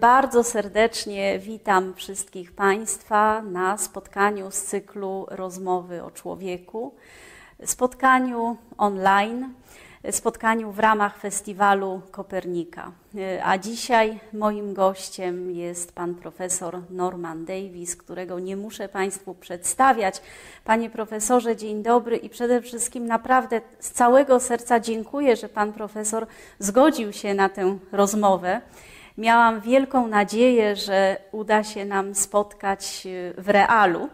Bardzo serdecznie witam wszystkich Państwa na spotkaniu z cyklu Rozmowy o Człowieku, spotkaniu online, spotkaniu w ramach festiwalu Kopernika. A dzisiaj moim gościem jest pan profesor Norman Davis, którego nie muszę Państwu przedstawiać. Panie profesorze, dzień dobry i przede wszystkim naprawdę z całego serca dziękuję, że pan profesor zgodził się na tę rozmowę. Miałam wielką nadzieję, że uda się nam spotkać w realu.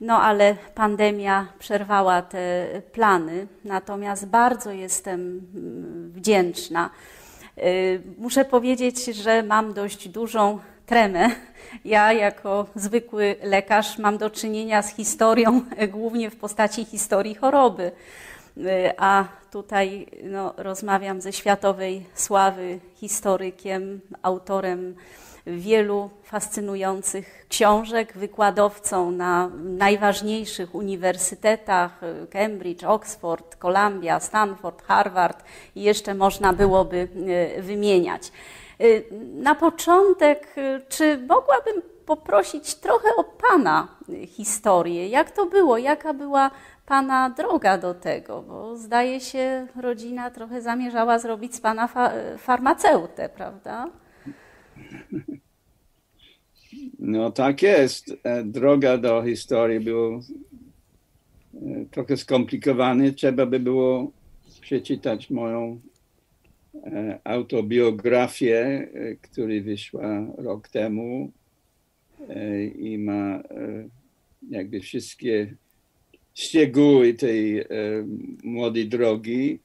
No ale pandemia przerwała te plany, natomiast bardzo jestem wdzięczna. Muszę powiedzieć, że mam dość dużą tremę. Ja, jako zwykły lekarz, mam do czynienia z historią, głównie w postaci historii choroby. A tutaj no, rozmawiam ze światowej sławy historykiem, autorem wielu fascynujących książek, wykładowcą na najważniejszych uniwersytetach Cambridge, Oxford, Columbia, Stanford, Harvard i jeszcze można byłoby wymieniać. Na początek, czy mogłabym poprosić trochę o Pana historię? Jak to było? Jaka była Pana droga do tego? Bo zdaje się, rodzina trochę zamierzała zrobić z Pana fa farmaceutę, prawda? No tak jest. Droga do historii była trochę skomplikowana. Trzeba by było przeczytać moją autobiografię, która wyszła rok temu i ma jakby wszystkie szczegóły tej młodej drogi.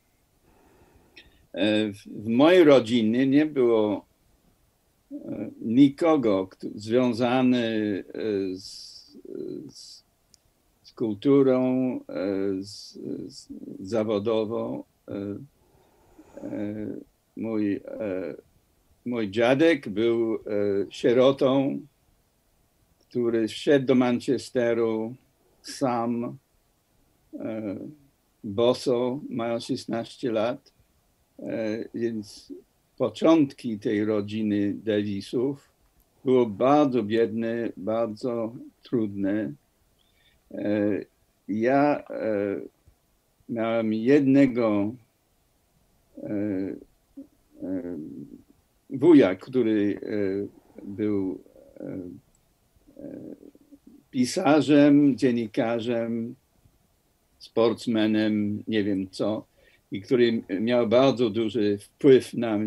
W mojej rodzinie nie było nikogo związany z, z, z kulturą z, z zawodową. Mój, mój dziadek był sierotą, który wszedł do Manchesteru sam, boso, mając 16 lat, więc początki tej rodziny Davisów było bardzo biedne, bardzo trudne. Ja miałem jednego wuja, który był pisarzem, dziennikarzem, sportsmenem, nie wiem co i który miał bardzo duży wpływ na,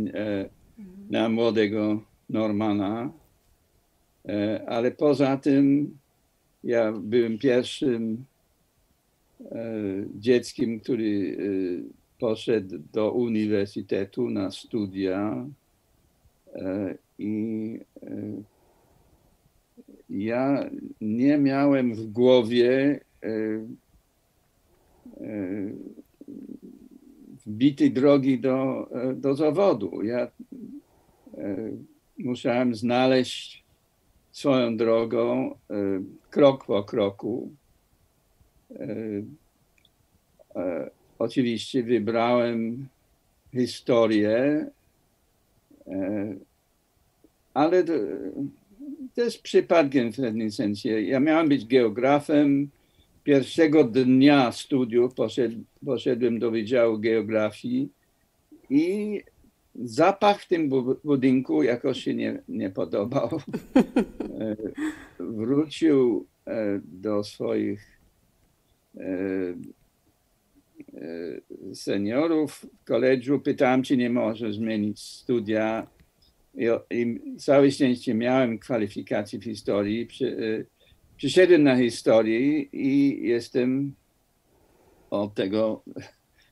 na młodego Normana. Ale poza tym ja byłem pierwszym dzieckiem, który poszedł do uniwersytetu na studia i ja nie miałem w głowie wbitej drogi do, do zawodu. Ja musiałem znaleźć swoją drogą krok po kroku. Oczywiście wybrałem historię, ale też przypadkiem w pewnym sensie. Ja miałem być geografem, pierwszego dnia studiów poszedł, poszedłem do Wydziału Geografii i zapach w tym budynku jakoś się nie, nie podobał. Wrócił do swoich seniorów w koledżu, pytałem, czy nie może zmienić studia. I, i całe szczęście miałem kwalifikacje w historii. Przy, przyszedłem na historię i jestem od tego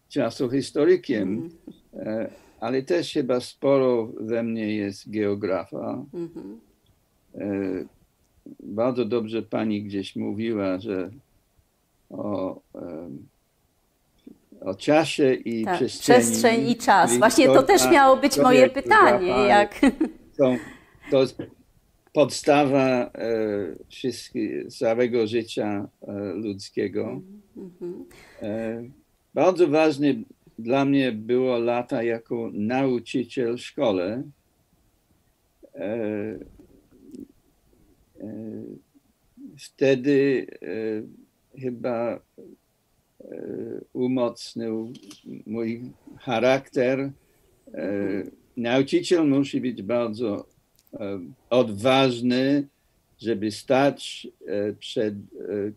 czasu historykiem, mm. ale też chyba sporo we mnie jest geografa. Mm -hmm. Bardzo dobrze pani gdzieś mówiła, że o, o czasie i tak, przestrzeni. Przestrzeń i czas. Właśnie to też miało być moje pytanie. Jak... To jest podstawa e, całego życia e, ludzkiego. E, bardzo ważne dla mnie było lata jako nauczyciel w szkole. wtedy chyba umocnił mój charakter. Nauczyciel musi być bardzo odważny, żeby stać przed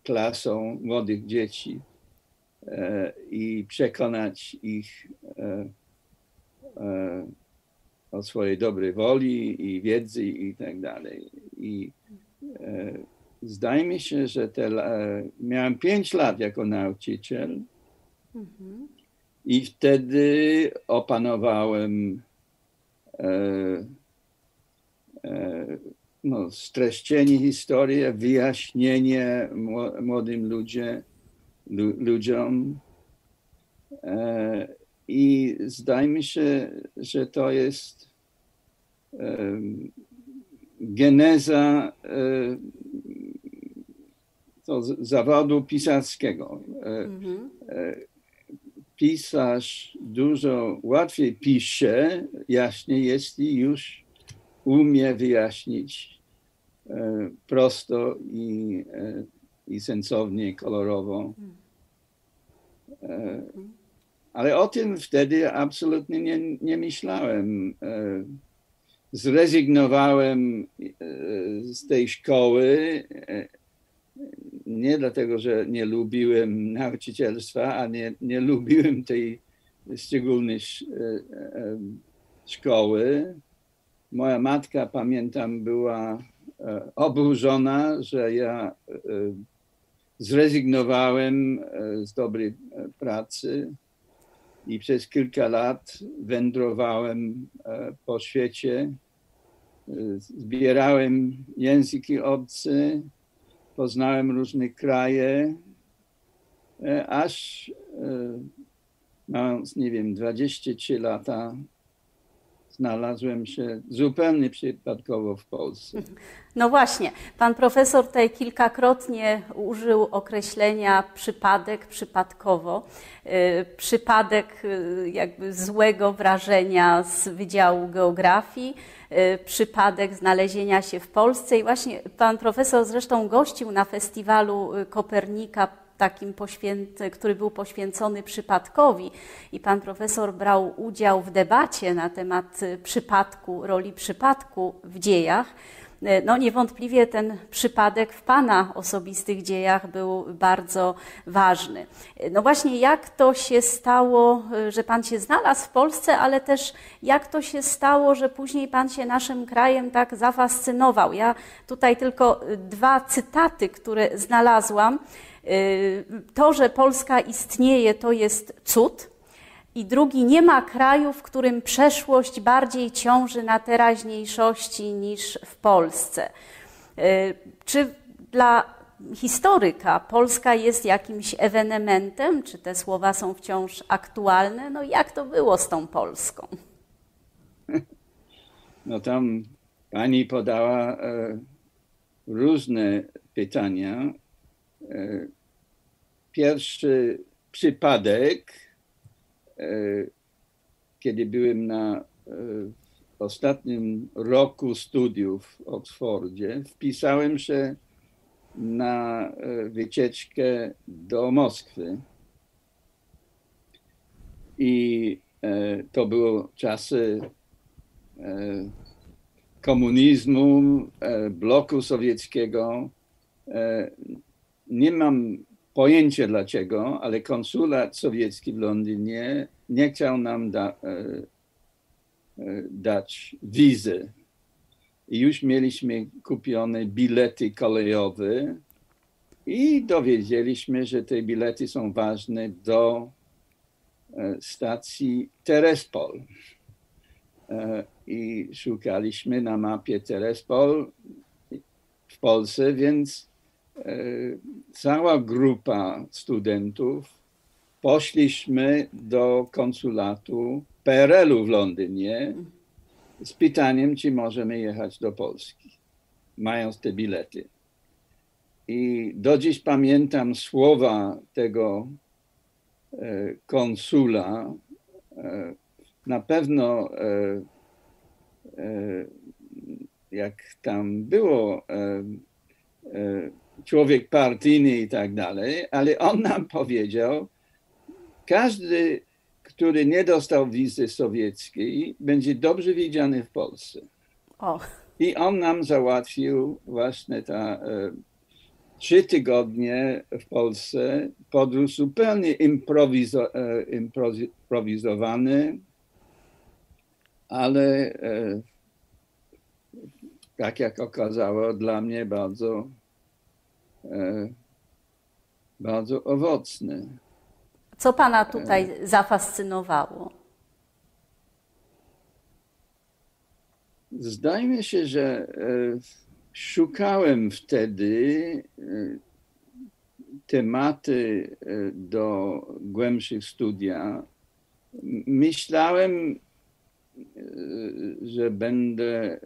klasą młodych dzieci i przekonać ich o swojej dobrej woli i wiedzy i tak dalej. I zdaje mi się, że te, miałem pięć lat jako nauczyciel mhm. i wtedy opanowałem e, e, no, streszczenie historii, wyjaśnienie młodym ludzie, lu, ludziom. E, I zdaje mi się, że to jest geneza to zawodu pisarskiego. Mhm. Pisarz dużo łatwiej pisze, jaśnie, jeśli już umie wyjaśnić prosto i, i sensownie, kolorowo. Ale o tym wtedy absolutnie nie, nie myślałem. Zrezygnowałem z tej szkoły nie dlatego, że nie lubiłem nauczycielstwa, a nie, nie lubiłem tej szczególnej szkoły. Moja matka, pamiętam, była oburzona, że ja zrezygnowałem z dobrej pracy i przez kilka lat wędrowałem po świecie. Zbierałem języki obce, poznałem różne kraje, e, aż e, mając, nie wiem, 23 lata, znalazłem się zupełnie przypadkowo w Polsce. No właśnie, pan profesor tutaj kilkakrotnie użył określenia przypadek, przypadkowo. E, przypadek jakby złego wrażenia z Wydziału Geografii, Y, przypadek znalezienia się w Polsce. I właśnie pan profesor zresztą gościł na festiwalu y, Kopernika takim który był poświęcony przypadkowi i pan profesor brał udział w debacie na temat y, przypadku, roli przypadku w dziejach. E, no niewątpliwie ten przypadek w Pana osobistych dziejach był bardzo ważny. E, no właśnie, jak to się stało, że Pan się znalazł w Polsce, ale też jak to się stało, że później Pan się naszym krajem tak zafascynował? Ja tutaj tylko dwa cytaty, które znalazłam. To, że Polska istnieje, to jest cud i drugi, nie ma kraju, w którym przeszłość bardziej ciąży na teraźniejszości niż w Polsce. E, czy dla historyka Polska jest jakimś ewenementem? Czy te słowa są wciąż aktualne? No jak to było z tą Polską? No tam pani podała e, różne pytania. Pierwszy przypadek, E, kiedy byłem na e, ostatnim roku studiów w Oksfordzie, wpisałem się na e, wycieczkę do Moskwy. I to było czasy komunizmu, bloku sowieckiego. Nie mam pojęcie dlaczego, ale konsulat sowiecki w Londynie nie chciał nam da, e, e, dać wizy. I już mieliśmy kupione bilety kolejowe i dowiedzieliśmy, że te bilety są ważne do e, stacji Terespol. I szukaliśmy na mapie Terespol w Polsce, więc cała grupa studentów poszliśmy do konsulatu PRL-u w Londynie z pytaniem, czy możemy jechać do Polski, mając te bilety. I do dziś pamiętam słowa tego e, konsula. E, na pewno jak tam było człowiek partyjny i tak dalej, ale on nam powiedział, każdy, który nie dostał wizy sowieckiej, będzie dobrze widziany w Polsce. O. I on nam załatwił właśnie ta e, trzy tygodnie w Polsce, podróż zupełnie improwizo, e, improwizowany, ale e, tak jak okazało, dla mnie bardzo, bardzo owocny. Co Pana tutaj zafascynowało? Zdaje mi się, że e, szukałem wtedy e, tematy e, do głębszych studia. Myślałem, że będę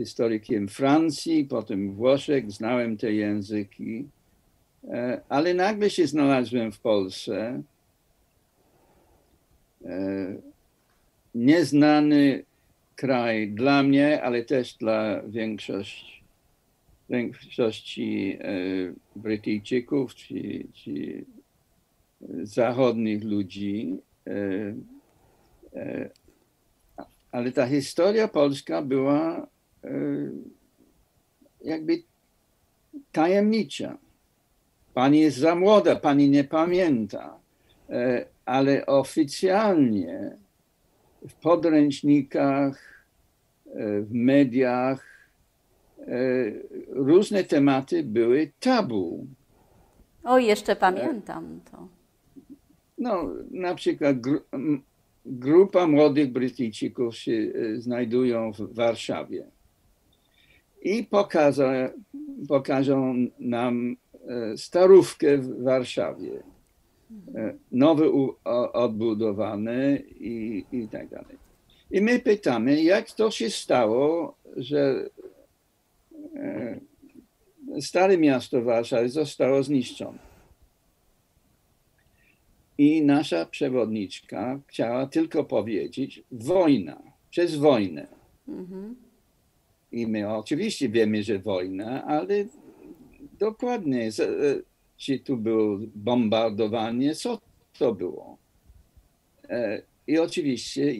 historykiem Francji, potem Włoszech, znałem te języki, ale nagle się znalazłem w Polsce. Nieznany kraj dla mnie, ale też dla większości, większości e, Brytyjczyków czy, czy zachodnich ludzi. E, e, ale ta historia polska była jakby tajemnicza. Pani jest za młoda, pani nie pamięta, ale oficjalnie w podręcznikach E, w mediach różne tematy były tabu. O, jeszcze pamiętam to. No, na przykład gru, grupa młodych Brytyjczyków się znajdują w Warszawie i pokażą, pokażą nam starówkę w Warszawie. Nowe odbudowane i, i tak dalej. I my pytamy, jak to się stało, że e, stare miasto Warszawy zostało zniszczone. I nasza przewodniczka chciała tylko powiedzieć wojna, przez wojnę. Mhm. I my oczywiście wiemy, że wojna, ale dokładnie, e, czy tu było bombardowanie, co to było. E, I oczywiście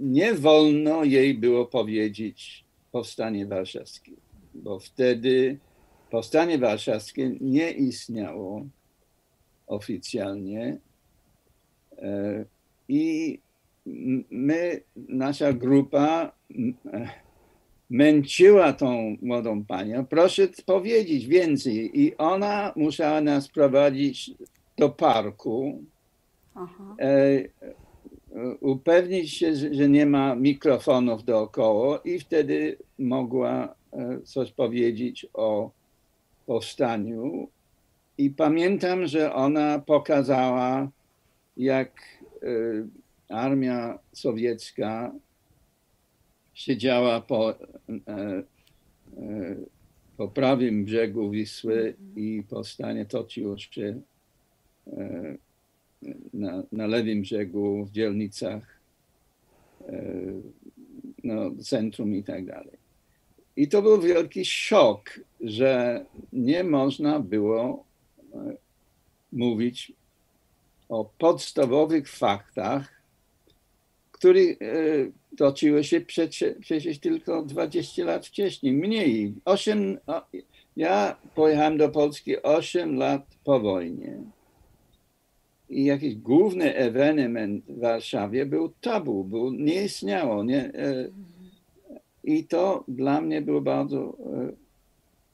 nie wolno jej było powiedzieć powstanie warszawskie, bo wtedy powstanie warszawskie nie istniało oficjalnie e, i my, nasza grupa męciła tą młodą panią. Proszę powiedzieć więcej. I ona musiała nas prowadzić do parku. E, upewnić się, że nie ma mikrofonów dookoła i wtedy mogła e, coś powiedzieć o powstaniu. I pamiętam, że ona pokazała, jak e, armia sowiecka siedziała po, e, po prawym brzegu Wisły i powstanie toczyło się na, na lewym brzegu, w dzielnicach, e, no, centrum i tak dalej. I to był wielki szok, że nie można było e, mówić o podstawowych faktach, które e, toczyły się przecież, przecież tylko 20 lat wcześniej, mniej. 8, ja pojechałem do Polski 8 lat po wojnie i jakiś główny ewenement w Warszawie był tabu, był, nie istniało. Nie, e, I to dla mnie było bardzo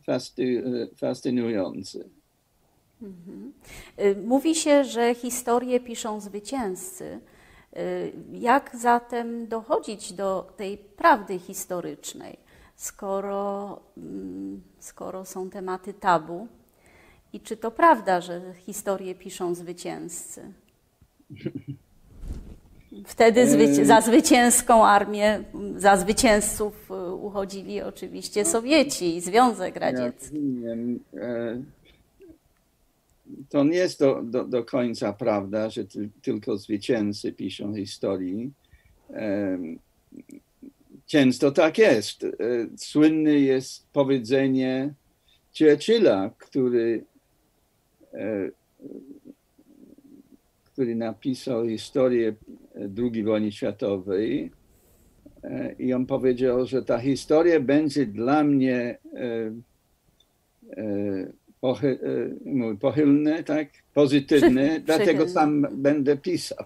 e, e, fascynujące. Mhm. Mówi się, że historię piszą zwycięzcy. Jak zatem dochodzić do tej prawdy historycznej, skoro, mm, skoro są tematy tabu? I czy to prawda, że historię piszą zwycięzcy? Wtedy zwyci za zwycięską armię, za zwycięzców y, uchodzili oczywiście no. Sowieci i Związek Radziecki. E, to nie jest do, do, do końca prawda, że tylko zwycięzcy piszą historii. często tak jest. Słynne jest powiedzenie Churchilla, który, który napisał historię II wojny światowej. I on powiedział, że ta historia będzie dla mnie pochy, pochylne, tak? pozytywne, dlatego sam będę pisał.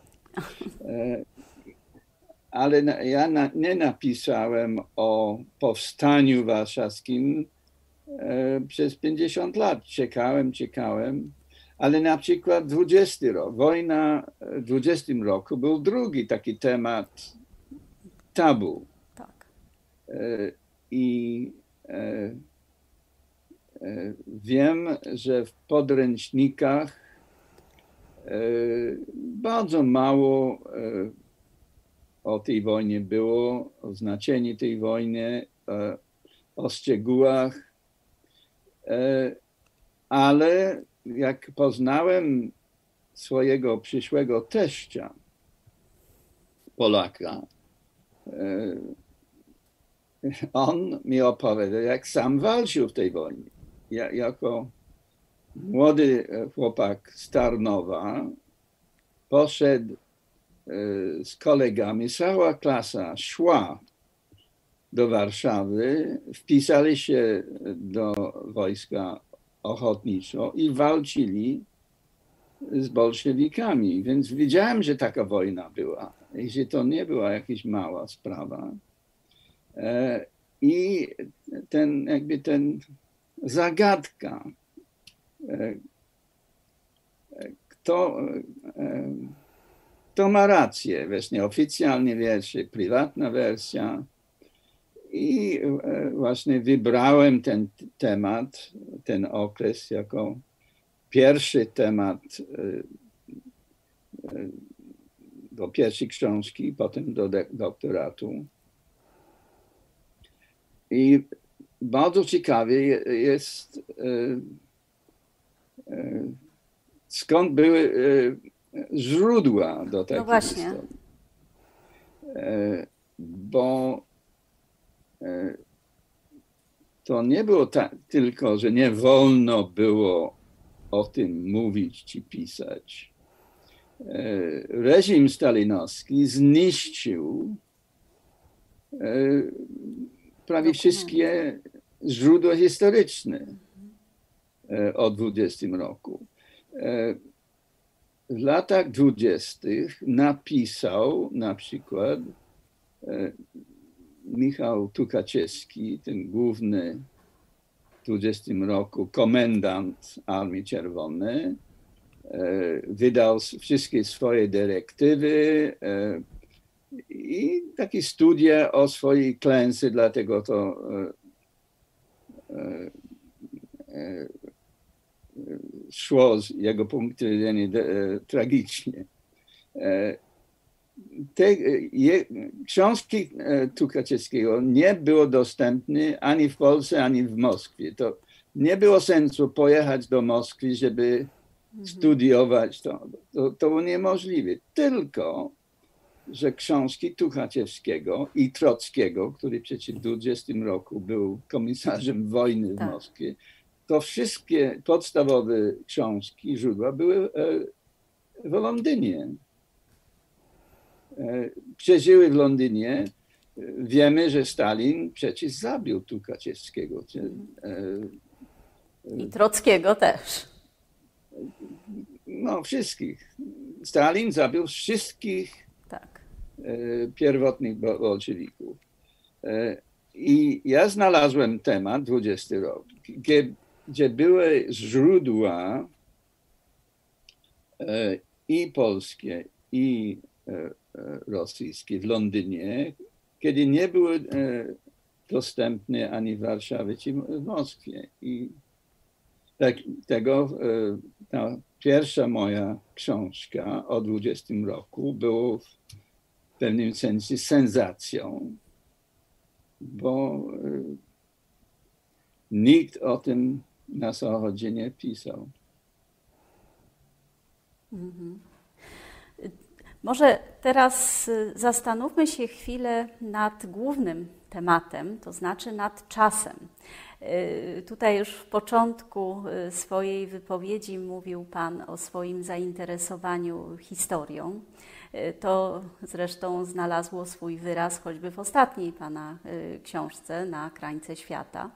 Ale ja na, nie napisałem o powstaniu warszawskim przez 50 lat. Czekałem, czekałem. Ale na przykład 20 rok, wojna w 20 roku był drugi taki temat tabu. Tak. I Wiem, że w podręcznikach bardzo mało o tej wojnie było, o znaczeniu tej wojny, o szczegółach, ale jak poznałem swojego przyszłego teścia, Polaka, on mi opowiadał, jak sam walczył w tej wojnie ja, jako młody chłopak z Tarnowa poszedł z kolegami, cała klasa szła do Warszawy, wpisali się do wojska ochotniczo i walczyli z bolszewikami. Więc widziałem, że taka wojna była i że to nie była jakaś mała sprawa. I ten, jakby ten zagadka. Kto, kto ma rację? Właśnie oficjalnie wierszy, prywatna wersja. I właśnie wybrałem ten temat, ten okres jako pierwszy temat do pierwszej książki, potem do doktoratu. I bardzo ciekawie jest, skąd były źródła do tego. No właśnie. Historii. Bo to nie było tak, tylko, że nie wolno było o tym mówić czy pisać. Reżim stalinowski zniszczył prawie wszystkie źródła historyczne o 20 roku. W latach dwudziestych napisał na przykład Michał Tukaczewski, ten główny w 20 roku komendant Armii Czerwonej, wydał wszystkie swoje dyrektywy, i takie studia o swojej klęsce, dlatego to szło z jego punktu widzenia tragicznie. Te je, książki Tukaczewskiego nie było dostępne ani w Polsce, ani w Moskwie. To nie było sensu pojechać do Moskwy, żeby studiować to. To, to było niemożliwe. Tylko że książki Tuchaczewskiego i Trockiego, który przecież w 20 roku był komisarzem wojny w tak. Moskwie, to wszystkie podstawowe książki, źródła były w Londynie. Przeżyły w Londynie. Wiemy, że Stalin przecież zabił Tukaczewskiego. I Trockiego też. No, wszystkich. Stalin zabił wszystkich E, pierwotnych bolszewików. E, I ja znalazłem temat, 20 rok, gdzie, gdzie były źródła e, i polskie, i rosyjskie w Londynie, kiedy nie były dostępne ani w Warszawie, czy w Moskwie. I tak, tego ta pierwsza moja książka o 20 roku było w pewnym sensie sensacją, bo y, nikt o tym na Zachodzie nie pisał. Mhm. Może teraz zastanówmy się chwilę nad głównym tematem, to znaczy nad czasem. Tutaj już w początku swojej wypowiedzi mówił Pan o swoim zainteresowaniu historią. To zresztą znalazło swój wyraz choćby w ostatniej Pana książce na krańce świata.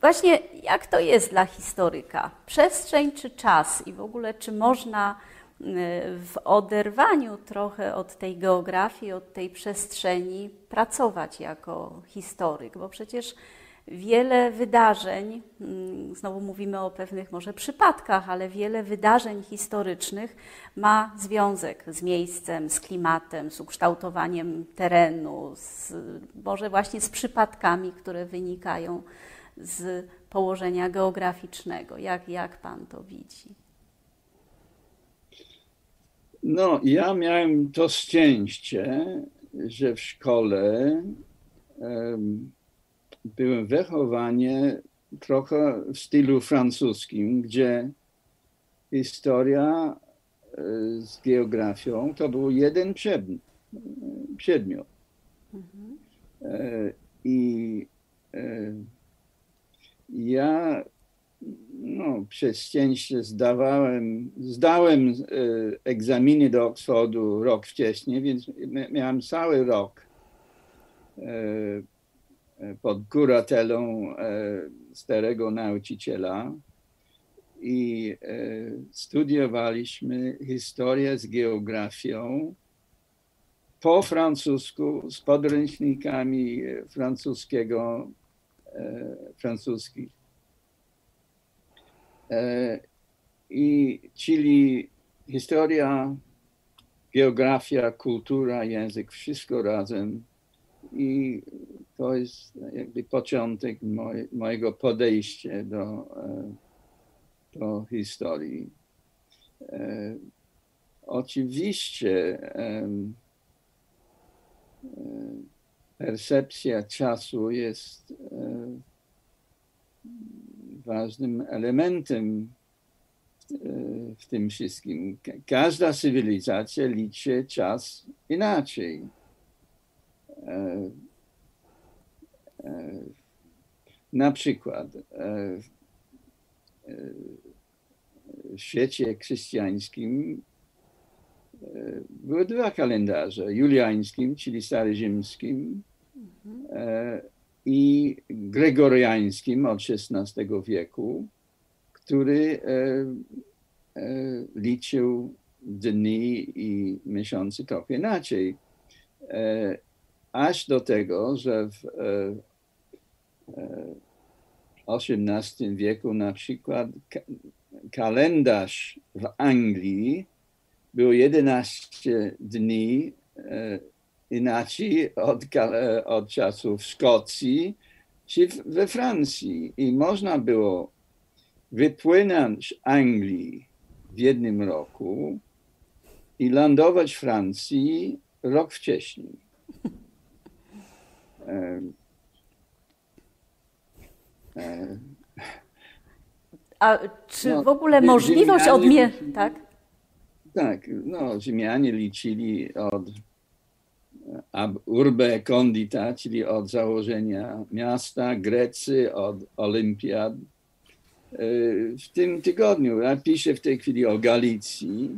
Właśnie jak to jest dla historyka? Przestrzeń czy czas i w ogóle czy można w oderwaniu trochę od tej geografii, od tej przestrzeni pracować jako historyk, bo przecież wiele wydarzeń, mm, znowu mówimy o pewnych może przypadkach, ale wiele wydarzeń historycznych ma związek z miejscem, z klimatem, z ukształtowaniem terenu, z, może właśnie z przypadkami, które wynikają z położenia geograficznego. Jak, jak pan to widzi? No, ja miałem to szczęście, że w szkole um, byłem wychowany trochę w stylu francuskim, gdzie historia e, z geografią to był jeden przedmiot. Mhm. E, I e, ja no, przez szczęście zdawałem, zdałem egzaminy do Oxfordu rok wcześniej, więc miałem cały rok pod kuratelą starego nauczyciela i studiowaliśmy historię z geografią po francusku z podręcznikami francuskiego, francuskich E, I czyli historia, geografia, kultura, język, wszystko razem. I to jest jakby początek mojego podejścia do, e, do historii. E, oczywiście percepcja czasu jest ważnym elementem w tym wszystkim. Każda cywilizacja liczy czas inaczej. E, e, na przykład e, w świecie chrześcijańskim były dwa kalendarze. Juliańskim, czyli starorzymskim, mhm i gregoriańskim od XVI wieku, który liczył dni i miesiące trochę inaczej. E, aż do tego, że w XVIII wieku na przykład kalendarz w Anglii był 11 dni inaczej od, od czasów Szkocji czy we Francji. I można było wypłynąć Anglii w jednym roku i lądować w Francji rok wcześniej. A czy no, w ogóle możliwość odmiany, tak? Tak, no, Rzymianie liczyli od ab urbe condita, czyli od założenia miasta, Grecy od olimpiad. E, w tym tygodniu ja piszę w tej chwili o Galicji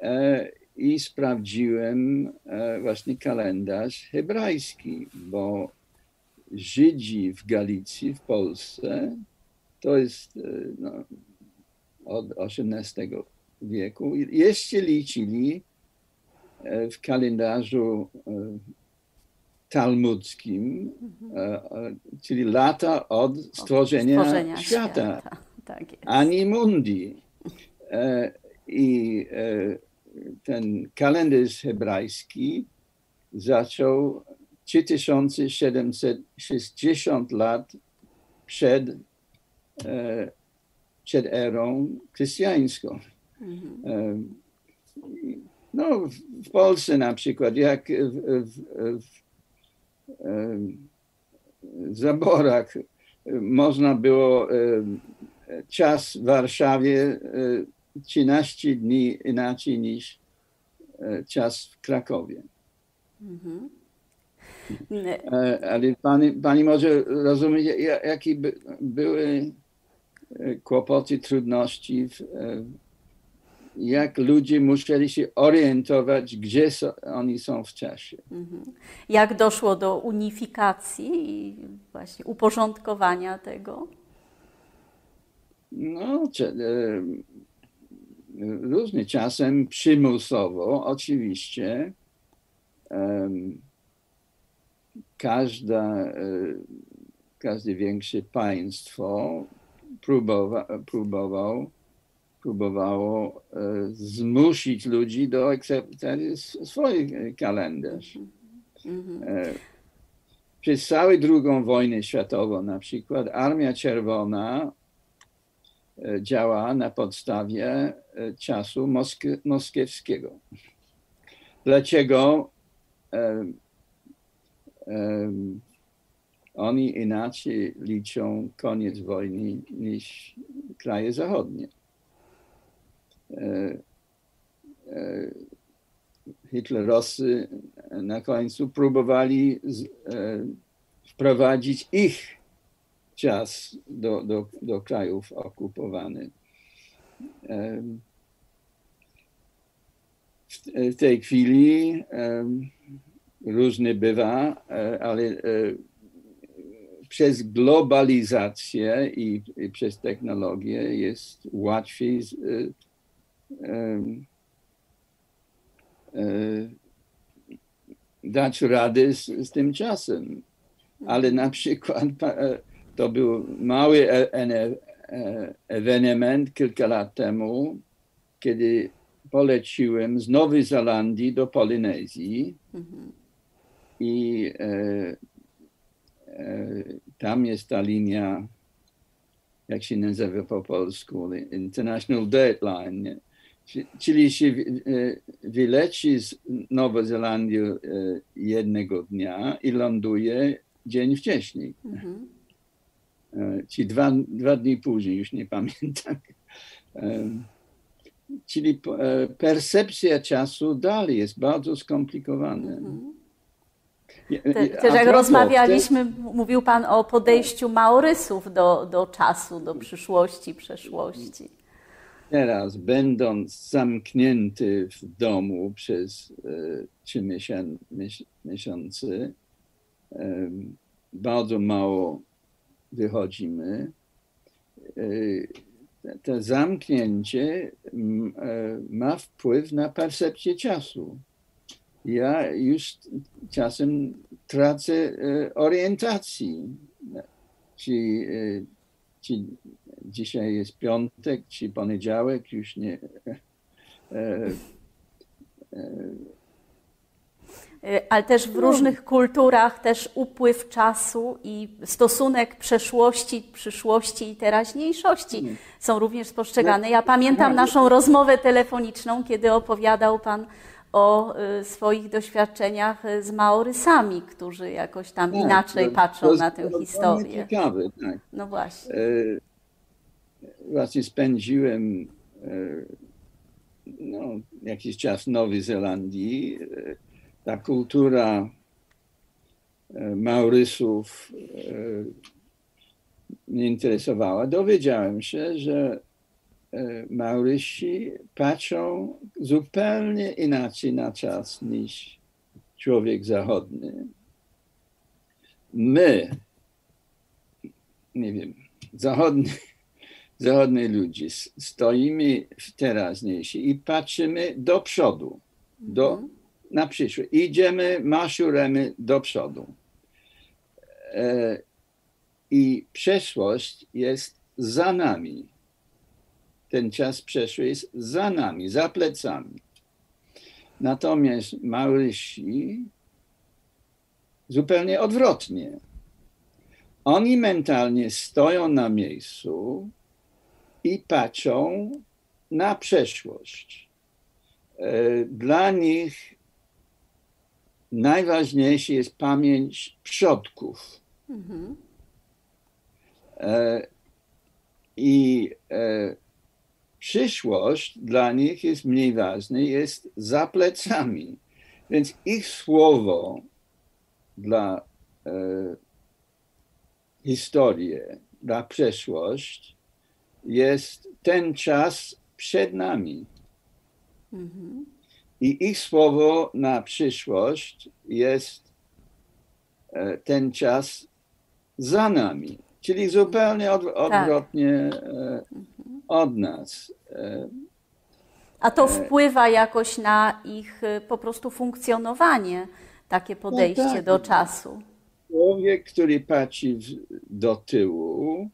e, i sprawdziłem e, właśnie kalendarz hebrajski, bo Żydzi w Galicji, w Polsce, to jest no, od XVIII wieku, jeszcze liczyli E, w kalendarzu e, talmudzkim, mhm. e, czyli lata od stworzenia, stworzenia świata, świata. Tak ani mundi. I ten kalendarz hebrajski zaczął 3760 lat przed, przed erą chrześcijańską. Mhm. No, w Polsce na przykład, jak w, w, w Zaborach można było czas w Warszawie 13 dni inaczej niż e, czas w Krakowie. Mhm. E, Ale pani, pani może rozumieć, ja- jakie by, były e, kłopoty, trudności, w, jak ludzie musieli się orientować, gdzie są, oni są w czasie. Jak doszło do unifikacji i właśnie uporządkowania tego? No, e, różnie czasem przymusowo, oczywiście. Każda, e, każde większe państwo próbowa, próbował, próbowało e, zmusić ludzi do akceptacji swoich e, kalendarz. E, Przez całą II wojnę światową na przykład Armia Czerwona działa na podstawie e, czasu mosk- moskiewskiego. Dlaczego em, oni inaczej liczą koniec wojny niż kraje zachodnie? E, e, Hitlerowcy na końcu próbowali z, e, wprowadzić ich czas do, do, do krajów okupowanych. W, tej chwili em, różnie bywa, e, ale e, przez globalizację i, i przez technologię jest łatwiej z, e, dać radę z, z tym czasem. Ale na przykład to był mały e- e- ewenement kilka lat temu, kiedy poleciłem z Nowej Zelandii do Polinezji i e, e, tam jest ta linia, jak się nazywa po polsku, International nie? Czy- czyli się e, wyleci z Nowej Zelandii jednego dnia i ląduje dzień wcześniej. E, Czy dwa, dwa dni później, już nie pamiętam. Em, Czyli e, percepcja czasu dalej jest bardzo skomplikowana. Te, je- też jak rozmawialiśmy, mówił Pan o podejściu Maorysów do, do czasu, do przyszłości, przeszłości. Teraz, będąc zamknięty w domu przez e, trzy miesią- miesią- miesiące, bardzo mało wychodzimy. E, To zamknięcie m, e, ma wpływ na percepcję czasu. Ja już czasem tracę e, orientacji. Czy, czy dzisiaj jest piątek, czy poniedziałek, już nie. Y, Ale też w różnych kulturach też upływ czasu i stosunek przeszłości, przyszłości i teraźniejszości są również spostrzegane. Ja pamiętam naszą rozmowę telefoniczną, kiedy opowiadał Pan o y, swoich doświadczeniach y, z Maorysami, którzy jakoś tam tak, inaczej to- patrzą to- na tę to- to historię. Ciekawe, tak. No właśnie. E, Właśnie spędziłem e, no, jakiś czas w Nowej Zelandii. E, Ta kultura e, Maurysów e, mnie interesowała. Dowiedziałem się, że e, Maurysi patrzą zupełnie inaczej na czas niż człowiek zachodni. My, nie wiem, zachodni, zachodni ludzie, stoimy w teraźniejsi i patrzymy do przodu, do, na przyszłość. Idziemy, maszuremy do przodu. E, I przeszłość jest za nami. Ten czas przeszły jest za nami, za plecami. Natomiast Małysi zupełnie odwrotnie. Oni mentalnie stoją na miejscu i patrzą na przeszłość. E, Dla nich najważniejsza jest pamięć przodków. E, I e, przyszłość dla nich jest mniej ważna, jest za plecami. Więc ich słowo dla e, historii, dla przeszłość jest ten czas przed nami. Mhm. I ich słowo na przyszłość jest e, ten czas za nami, czyli zupełnie od, tak. odwrotnie tak. od nas. E, A to wpływa jakoś na ich po prostu funkcjonowanie, takie no podejście no tak. do czasu. Człowiek, który patrzy do tyłu,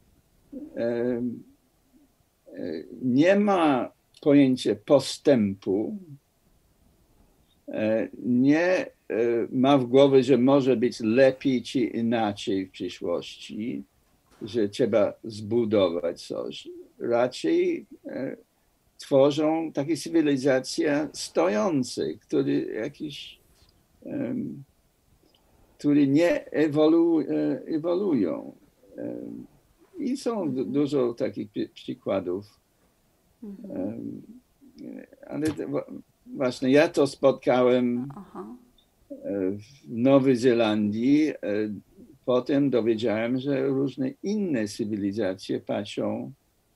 nie ma pojęcia postępu, e, nie e, ma w głowie, że może być lepiej czy inaczej w przyszłości, że trzeba zbudować coś. Raczej e, tworzą takie cywilizacje stojące, które jakiś, które nie ewolu, ewoluują. I są dużo takich przykładów. Mhm. Ale właśnie ja to spotkałem Aha. E, w Nowej Zelandii. E, potem dowiedziałem, że różne inne cywilizacje patrzą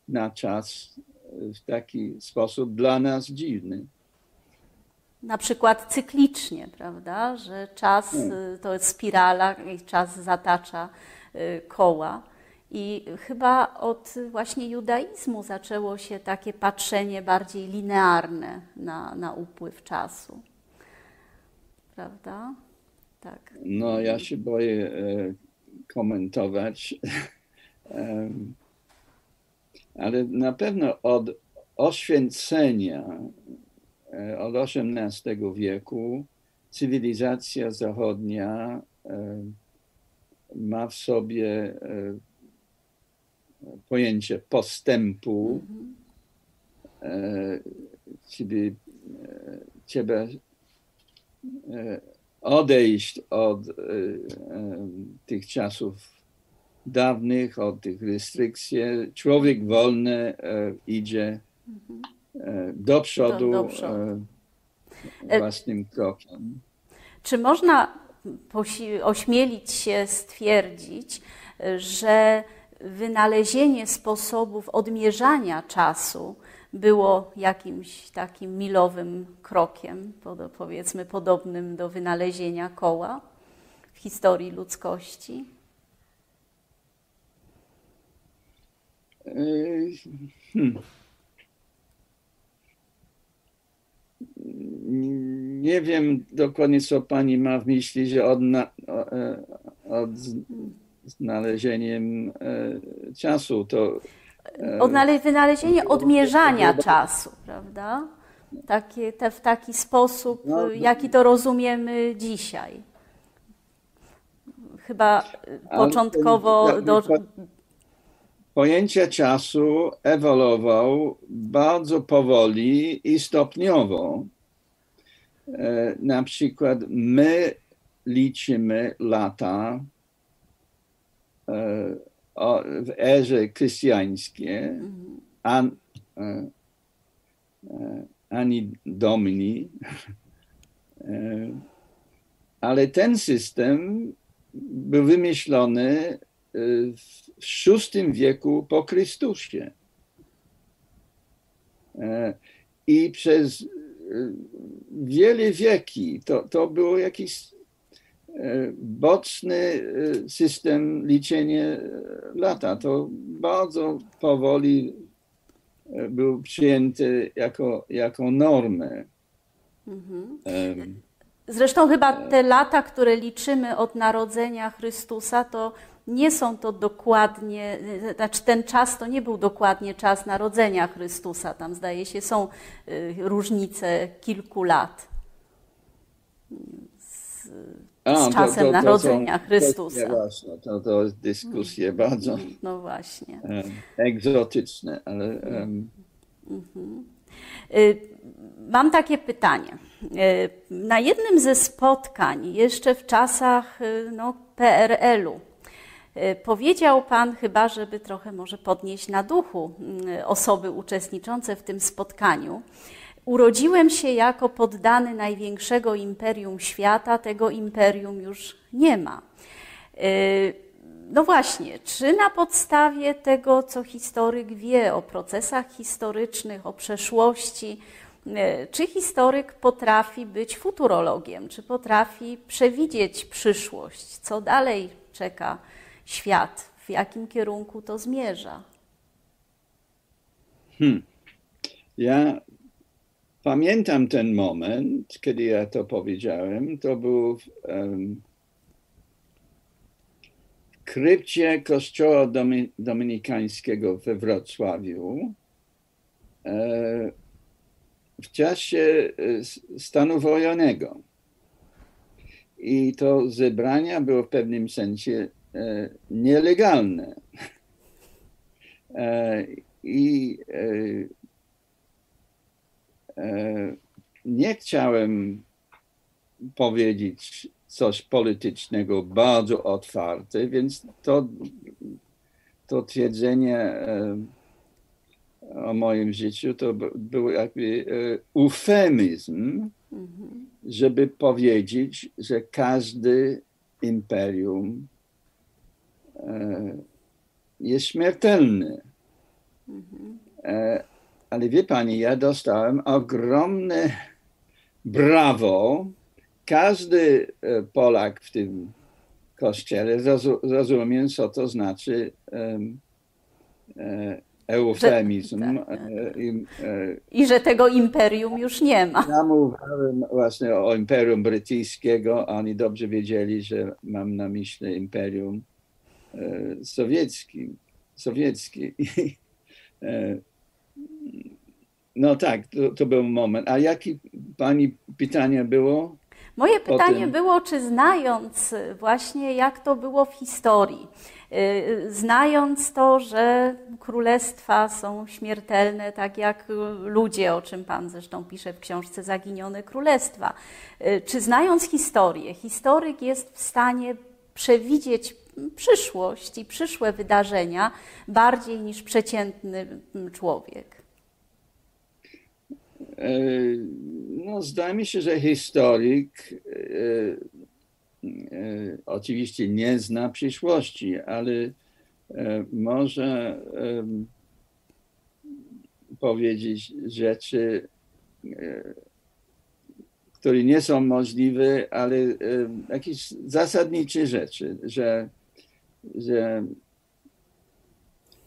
na czas w taki sposób dla nas dziwny. Na przykład cyklicznie, prawda? Że czas hmm. to jest spirala i czas zatacza koła. I chyba od właśnie judaizmu zaczęło się takie patrzenie bardziej linearne na, na upływ czasu. Prawda? Tak. No, ja się boję e, komentować, ale na pewno od oświęcenia e, od XVIII wieku cywilizacja zachodnia e, ma w sobie pojęcie postępu, czyli e, trzeba e, odejść od e, tych czasów dawnych, od tych restrykcji. Człowiek wolny idzie do przodu, do, do przodu. własnym krokiem. Czy można ośmielić się stwierdzić, że wynalezienie sposobów odmierzania czasu było jakimś takim milowym krokiem, powiedzmy podobnym do wynalezienia koła w historii ludzkości? Hmm. Nie wiem dokładnie, co pani ma w myśli, że od, e, od znalezieniem e, czasu. To, e, Odnale wynalezienie odmierzania czasu, prawda? Takie, te, w taki sposób, no, no. jaki to rozumiemy dzisiaj. Chyba początkowo. Do... Pojęcie czasu ewoluował bardzo powoli i stopniowo. E, na przykład my liczymy lata w erze chrześcijańskiej an, e, e, ani domini, e, ale ten system był wymyślony w VI wieku po Chrystusie. I przez wiele wieki to, to było jakieś boczny e, system liczenia e, lata. To bardzo powoli e, był przyjęty jako, jako normę. Mhm. Zresztą chyba te lata, które liczymy od narodzenia Chrystusa, to nie są to dokładnie, znaczy ten czas to nie był dokładnie czas narodzenia Chrystusa. Tam zdaje się są różnice kilku lat z czasem to, to, to narodzenia Chrystusa. Właśnie, to, to jest dyskusje mhm. bardzo no właśnie. egzotyczne, ale... Um... Mam takie pytanie. Y, na jednym ze spotkań, jeszcze w czasach y, no, PRL-u, Powiedział Pan, chyba żeby trochę może podnieść na duchu mm, osoby uczestniczące w tym spotkaniu, Urodziłem się jako poddany największego imperium świata, tego imperium już nie ma. Y, no właśnie, czy na podstawie tego, co historyk wie o procesach historycznych, o przeszłości, y, czy historyk potrafi być futurologiem, czy potrafi przewidzieć przyszłość, co dalej czeka świat, w jakim kierunku to zmierza? Hmm. Ja Pamiętam ten moment, kiedy ja to powiedziałem. To był w, um, w krypcie kościoła Domin dominikańskiego we Wrocławiu e, w czasie e, stanu wojennego. I to zebrania było w pewnym sensie e, nielegalne. E, I E, nie chciałem powiedzieć coś politycznego bardzo otwarte, więc to, to twierdzenie e, o moim życiu to był jakby e, eufemizm, żeby powiedzieć, że każdy imperium jest śmiertelny. Ale wie pani, ja dostałem ogromne brawo. Każdy e, Polak w tym kościele zrozumie, co to znaczy um, eufemizm. Że, tak. I, I, że tego imperium już nie ma. Ja mówiłem właśnie o imperium brytyjskiego, oni dobrze wiedzieli, że mam na myśli imperium sowiecki. sowiecki. No tak, to, to, był moment. A jakie pani pytanie było? Moje pytanie było, czy znając właśnie jak to było w historii, y, znając to, że królestwa są śmiertelne, tak jak ludzie, o czym Pan zresztą pisze w książce Zaginione Królestwa, y, czy znając historię, historyk jest w stanie przewidzieć przyszłość i przyszłe wydarzenia bardziej niż przeciętny człowiek? E, no, zdaje mi się, że historyk e, e, oczywiście nie zna przyszłości, ale może powiedzieć rzeczy, które nie są możliwe, ale jakieś zasadnicze rzeczy, że, że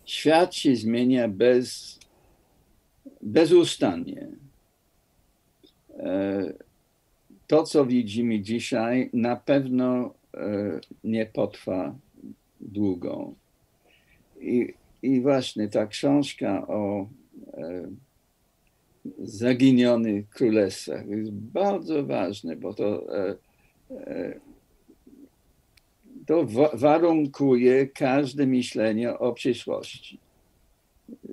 świat się zmienia bez, bezustannie to, co widzimy dzisiaj, na pewno e, nie potrwa długo. I, i właśnie ta książka o e, zaginionych królestwach jest bardzo ważna, bo to, to warunkuje każde myślenie o przyszłości.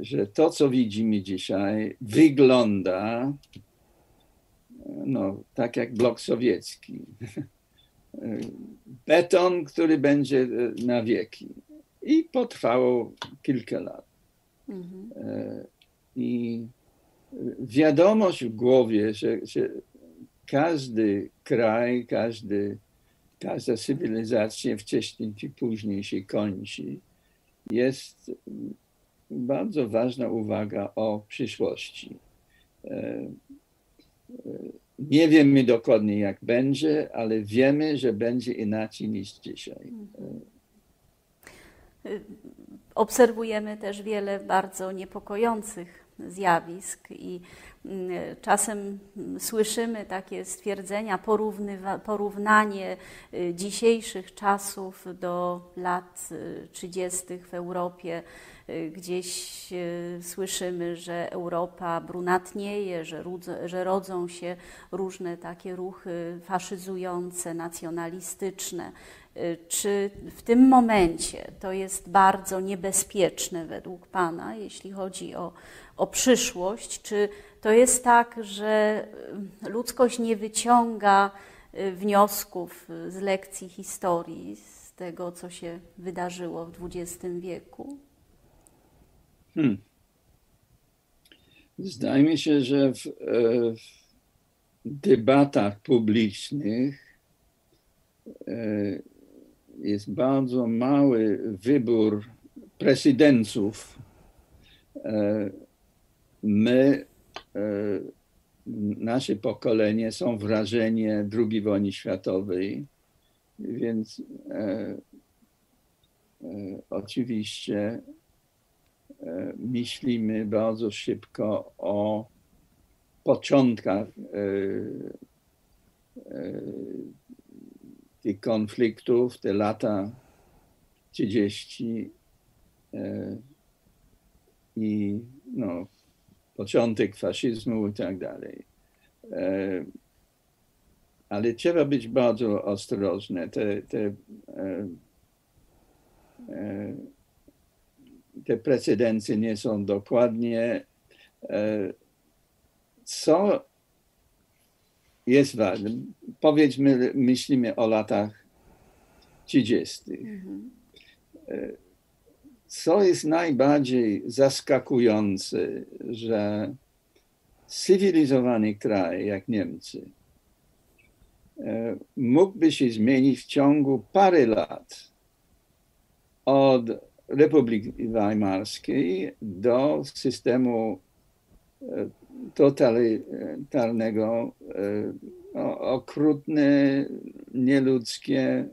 Że to, co widzimy dzisiaj, wygląda no, tak jak blok sowiecki. Beton, który będzie e, na wieki. I potrwało kilka lat. Mhm. E, I wiadomość w głowie, że, że każdy kraj, każdy, każda cywilizacja wcześniej czy później się kończy, jest bardzo ważna uwaga o przyszłości. Nie wiemy dokładnie, jak będzie, ale wiemy, że będzie inaczej niż dzisiaj. Obserwujemy też wiele bardzo niepokojących zjawisk i mm, czasem słyszymy takie stwierdzenia, porównanie y, dzisiejszych czasów do lat 30. Y, w Europie Y, gdzieś słyszymy, że Europa brunatnieje, że, że rodzą się różne takie ruchy faszyzujące, nacjonalistyczne. Y, czy w tym momencie to jest bardzo niebezpieczne według Pana, jeśli chodzi o, o przyszłość? Czy to jest tak, że ludzkość nie wyciąga wniosków z lekcji historii, z tego, co się wydarzyło w XX wieku? Hmm. Zdaje mi się, że w, e, w debatach publicznych e, jest bardzo mały wybór prezydenców. E, my, nasze pokolenie, są wrażenie II wojny światowej, więc oczywiście E, myślimy bardzo szybko o początkach e, e, tych konfliktów, te lata 30 i no, początek faszyzmu i tak dalej. Ale trzeba być bardzo ostrożny. Te, te te precedencje nie są dokładnie. E, co jest ważne? Powiedzmy, myślimy o latach 30. Mhm. E, co jest najbardziej zaskakujące, że cywilizowany kraj jak Niemcy e, mógłby się zmienić w ciągu parę lat od Republiki Weimarskiej do systemu e, totalitarnego, e, okrutne, nieludzkie. E,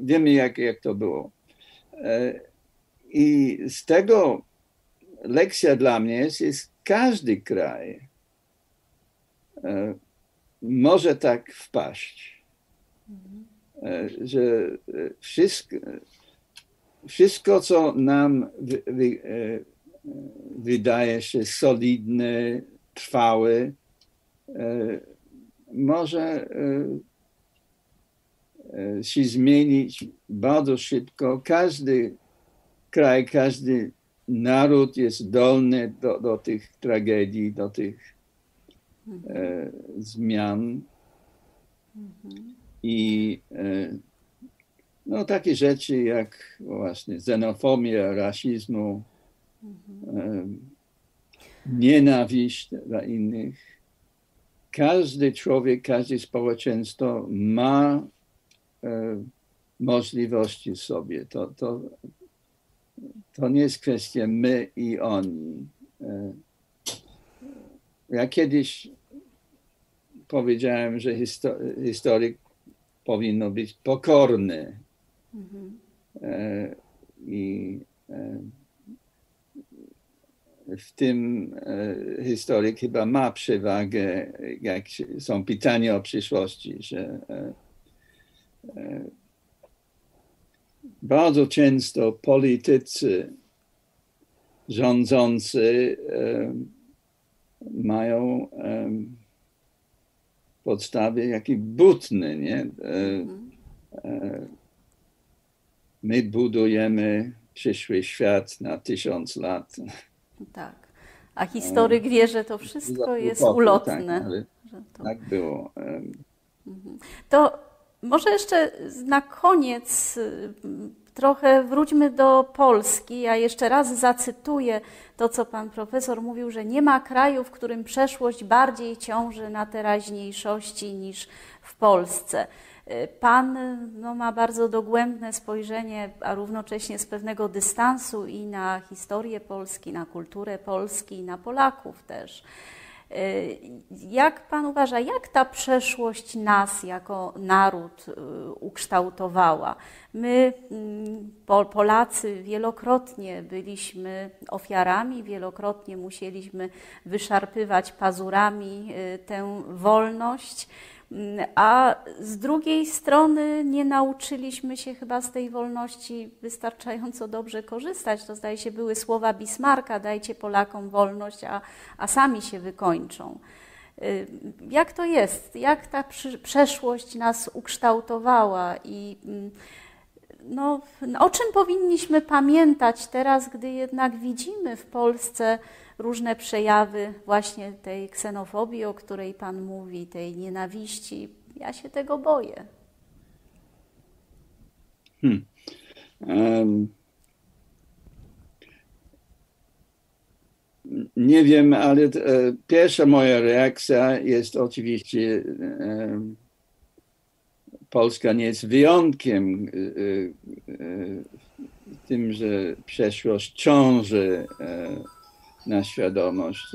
wiemy, jak, jak to było. I z tego lekcja dla mnie jest, jest każdy kraj może tak wpaść, że wszystko, wszystko, co nam wy, wy, e, wydaje się solidne, trwałe, e, może e, się zmienić bardzo szybko. Każdy kraj, każdy naród jest dolny do, do tych tragedii, do tych mhm. zmian. Mhm. I no, takie rzeczy jak właśnie xenofobia, rasizmu, mhm. Nienawiść dla innych. Każdy człowiek, każde społeczeństwo ma e, możliwości w sobie. To, to, to nie jest kwestia my i oni. E, ja kiedyś powiedziałem, że historyk powinno być pokorny E, I e, w tym e, historyk chyba ma przewagę, jak są pytania o przyszłości, że bardzo często politycy rządzący mają podstawy jakiś butny, nie? Mhm my budujemy przyszły świat na tysiąc lat. Tak. A historyk wie, że to wszystko jest ulotne. Tak, to... tak było. Mhm. To może jeszcze na koniec y, trochę wróćmy do Polski. Ja jeszcze raz zacytuję to, co pan profesor mówił, że nie ma kraju, w którym przeszłość bardziej ciąży na teraźniejszości niż w Polsce. Pan no, ma bardzo dogłębne spojrzenie, a równocześnie z pewnego dystansu i na historię Polski, na kulturę Polski, na Polaków też. Jak Pan uważa, jak ta przeszłość nas jako naród y, ukształtowała? My, mm, Polacy, wielokrotnie byliśmy ofiarami, wielokrotnie musieliśmy wyszarpywać pazurami y, tę wolność a z drugiej strony nie nauczyliśmy się chyba z tej wolności wystarczająco dobrze korzystać. To zdaje się były słowa Bismarka, dajcie Polakom wolność, a, a sami się wykończą. Y, jak to jest? Jak ta przeszłość nas ukształtowała i mm, no, o czym powinniśmy pamiętać teraz, gdy jednak widzimy w Polsce różne przejawy właśnie tej ksenofobii, o której Pan mówi, tej nienawiści. Ja się tego boję. Hmm. Um, nie wiem, ale e, pierwsza moja reakcja jest oczywiście e, Polska nie jest wyjątkiem w tym, że przeszłość ciąży na świadomość.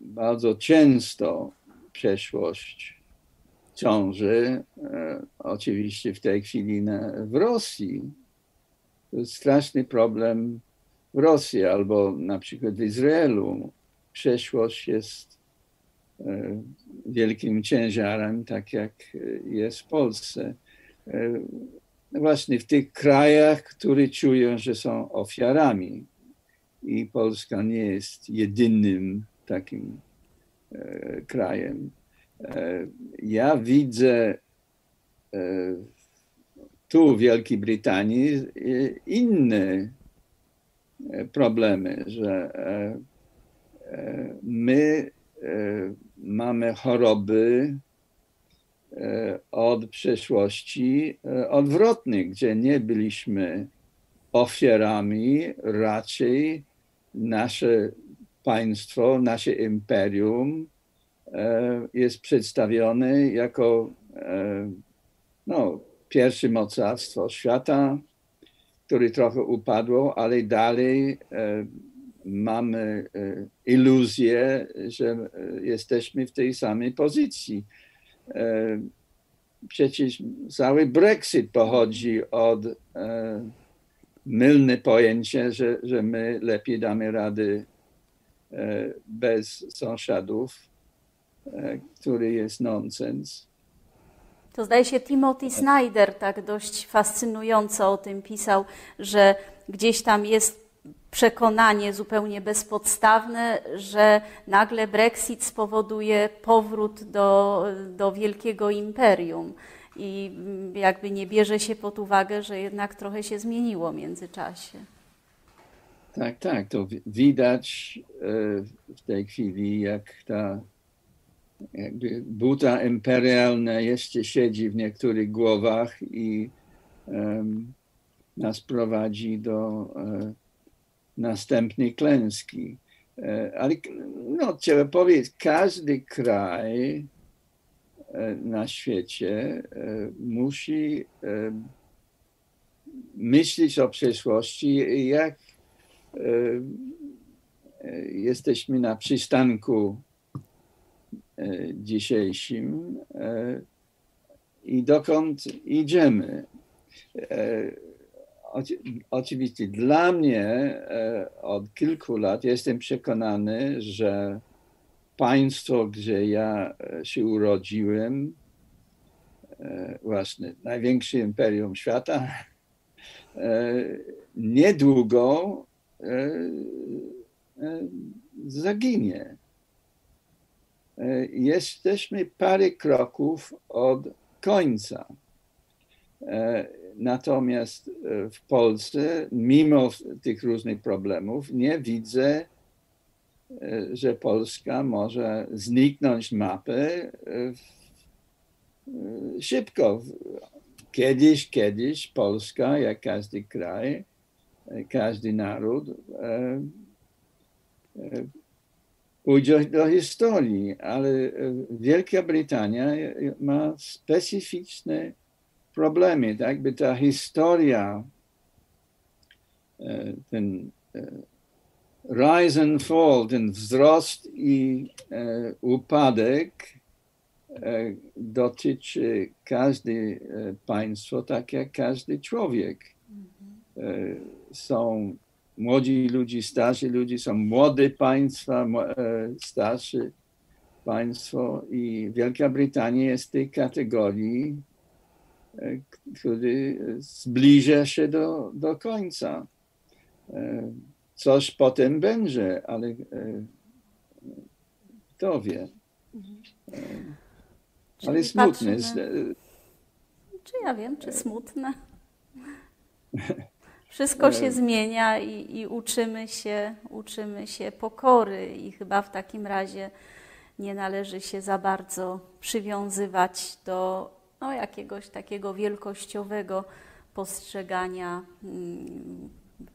Bardzo często przeszłość ciąży, oczywiście w tej chwili w Rosji. To jest straszny problem w Rosji albo na przykład w Izraelu. Przeszłość jest e, wielkim ciężarem, tak jak jest w Polsce. E, właśnie w tych krajach, które czują, że są ofiarami. I Polska nie jest jedynym takim e, krajem. Ja widzę tu w Wielkiej Brytanii inne problemy, że my mamy choroby od przeszłości odwrotnych, gdzie nie byliśmy ofiarami, raczej nasze państwo, nasze imperium jest przedstawione jako no, pierwsze mocarstwo świata, które trochę upadło, ale dalej e, mamy e, iluzję, że e, jesteśmy w tej samej pozycji. Przecież cały Brexit pochodzi od mylne pojęcie, że, że my lepiej damy rady bez sąsiadów, który jest nonsens. To zdaje się Timothy Snyder tak dość fascynująco o tym pisał, że gdzieś tam jest przekonanie zupełnie bezpodstawne, że nagle Brexit spowoduje powrót do, do wielkiego imperium. I jakby nie bierze się pod uwagę, że jednak trochę się zmieniło w międzyczasie. Tak, tak. To widać e, w tej chwili, jak ta jakby buta imperialna jeszcze siedzi w niektórych głowach i um, nas prowadzi do uh, następnej klęski. Uh, ale no, trzeba powiedzieć, każdy kraj uh, na świecie musi myśleć o przyszłości, jak jesteśmy na przystanku E, dzisiejszym e, i dokąd idziemy. E, oczywiście dla mnie od kilku lat jestem przekonany, że państwo, gdzie ja się urodziłem, właśnie największe imperium świata, niedługo zaginie. E, jesteśmy parę kroków od końca. E, natomiast e, w Polsce, mimo tych różnych problemów, nie widzę, że Polska może zniknąć z mapy szybko. Kiedyś, kiedyś Polska, jak każdy kraj, każdy naród, pójdzie do historii, ale e, Wielka Brytania ma specyficzne problemy, tak by ta historia, e, ten e, rise and fall, ten wzrost i upadek dotyczy każde państwo, tak jak każdy człowiek. Są młodzi ludzie, starsi ludzie, są młode państwa, e, starsze państwo i Wielka Brytania jest w tej kategorii, e, który zbliża się do, do końca. E, coś potem będzie, ale kto wie. Ale smutne. Czy ja wiem, czy smutne? Wszystko się zmienia i, i, uczymy, się, uczymy się pokory, i chyba w takim razie nie należy się za bardzo przywiązywać do no, jakiegoś takiego wielkościowego postrzegania mm,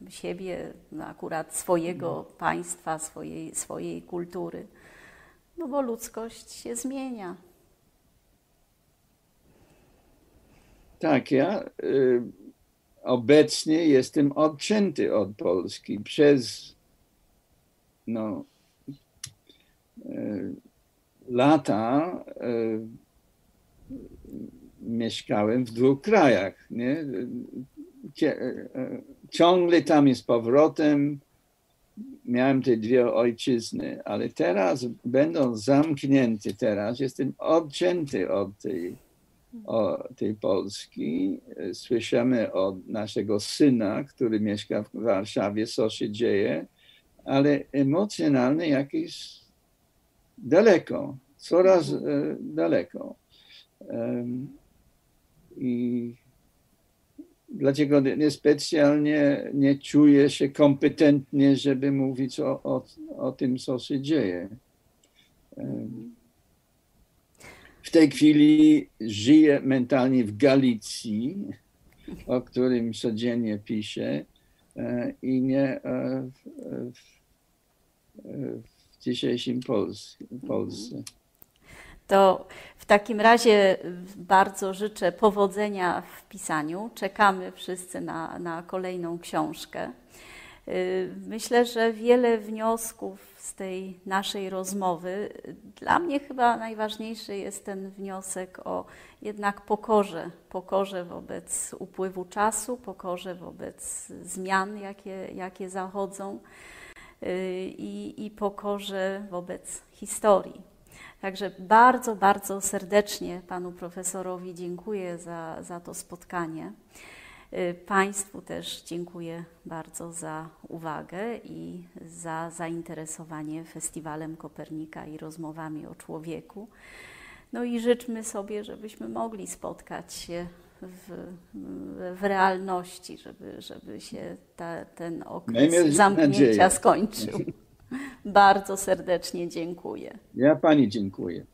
siebie, no akurat swojego państwa, swojej, swojej kultury. No bo ludzkość się zmienia. Tak, ja y, obecnie jestem odcięty od Polski przez no, y, lata. Y, mieszkałem w dwóch krajach. Nie? Ciągle tam i z powrotem miałem te dwie ojczyzny, ale teraz, będąc zamknięty teraz, jestem odcięty od tej, od tej Polski. Słyszymy od naszego syna, który mieszka w Warszawie, co się dzieje, ale emocjonalnie jakieś daleko, coraz e, daleko. I dlaczego niespecjalnie nie czuję się kompetentnie, żeby mówić o, o, o tym, co się dzieje. W tej chwili żyję mentalnie w Galicji, o którym codziennie piszę, e, i nie e, w, w, w dzisiejszym Polsce to w takim razie bardzo życzę powodzenia w pisaniu. Czekamy wszyscy na, na kolejną książkę. Y, myślę, że wiele wniosków z tej naszej rozmowy, dla mnie chyba najważniejszy jest ten wniosek o jednak pokorze, pokorze wobec upływu czasu, pokorze wobec zmian, jakie, jakie zachodzą y, i, i pokorze wobec historii Także bardzo, bardzo serdecznie panu profesorowi dziękuję za, za to spotkanie. Y, państwu też dziękuję bardzo za uwagę i za zainteresowanie Festiwalem Kopernika i rozmowami o człowieku. No i życzmy sobie, żebyśmy mogli spotkać się w, w realności, żeby, żeby się ta, ten okres zamknięcia nadzieję. skończył. Bardzo serdecznie dziękuję. Ja pani dziękuję.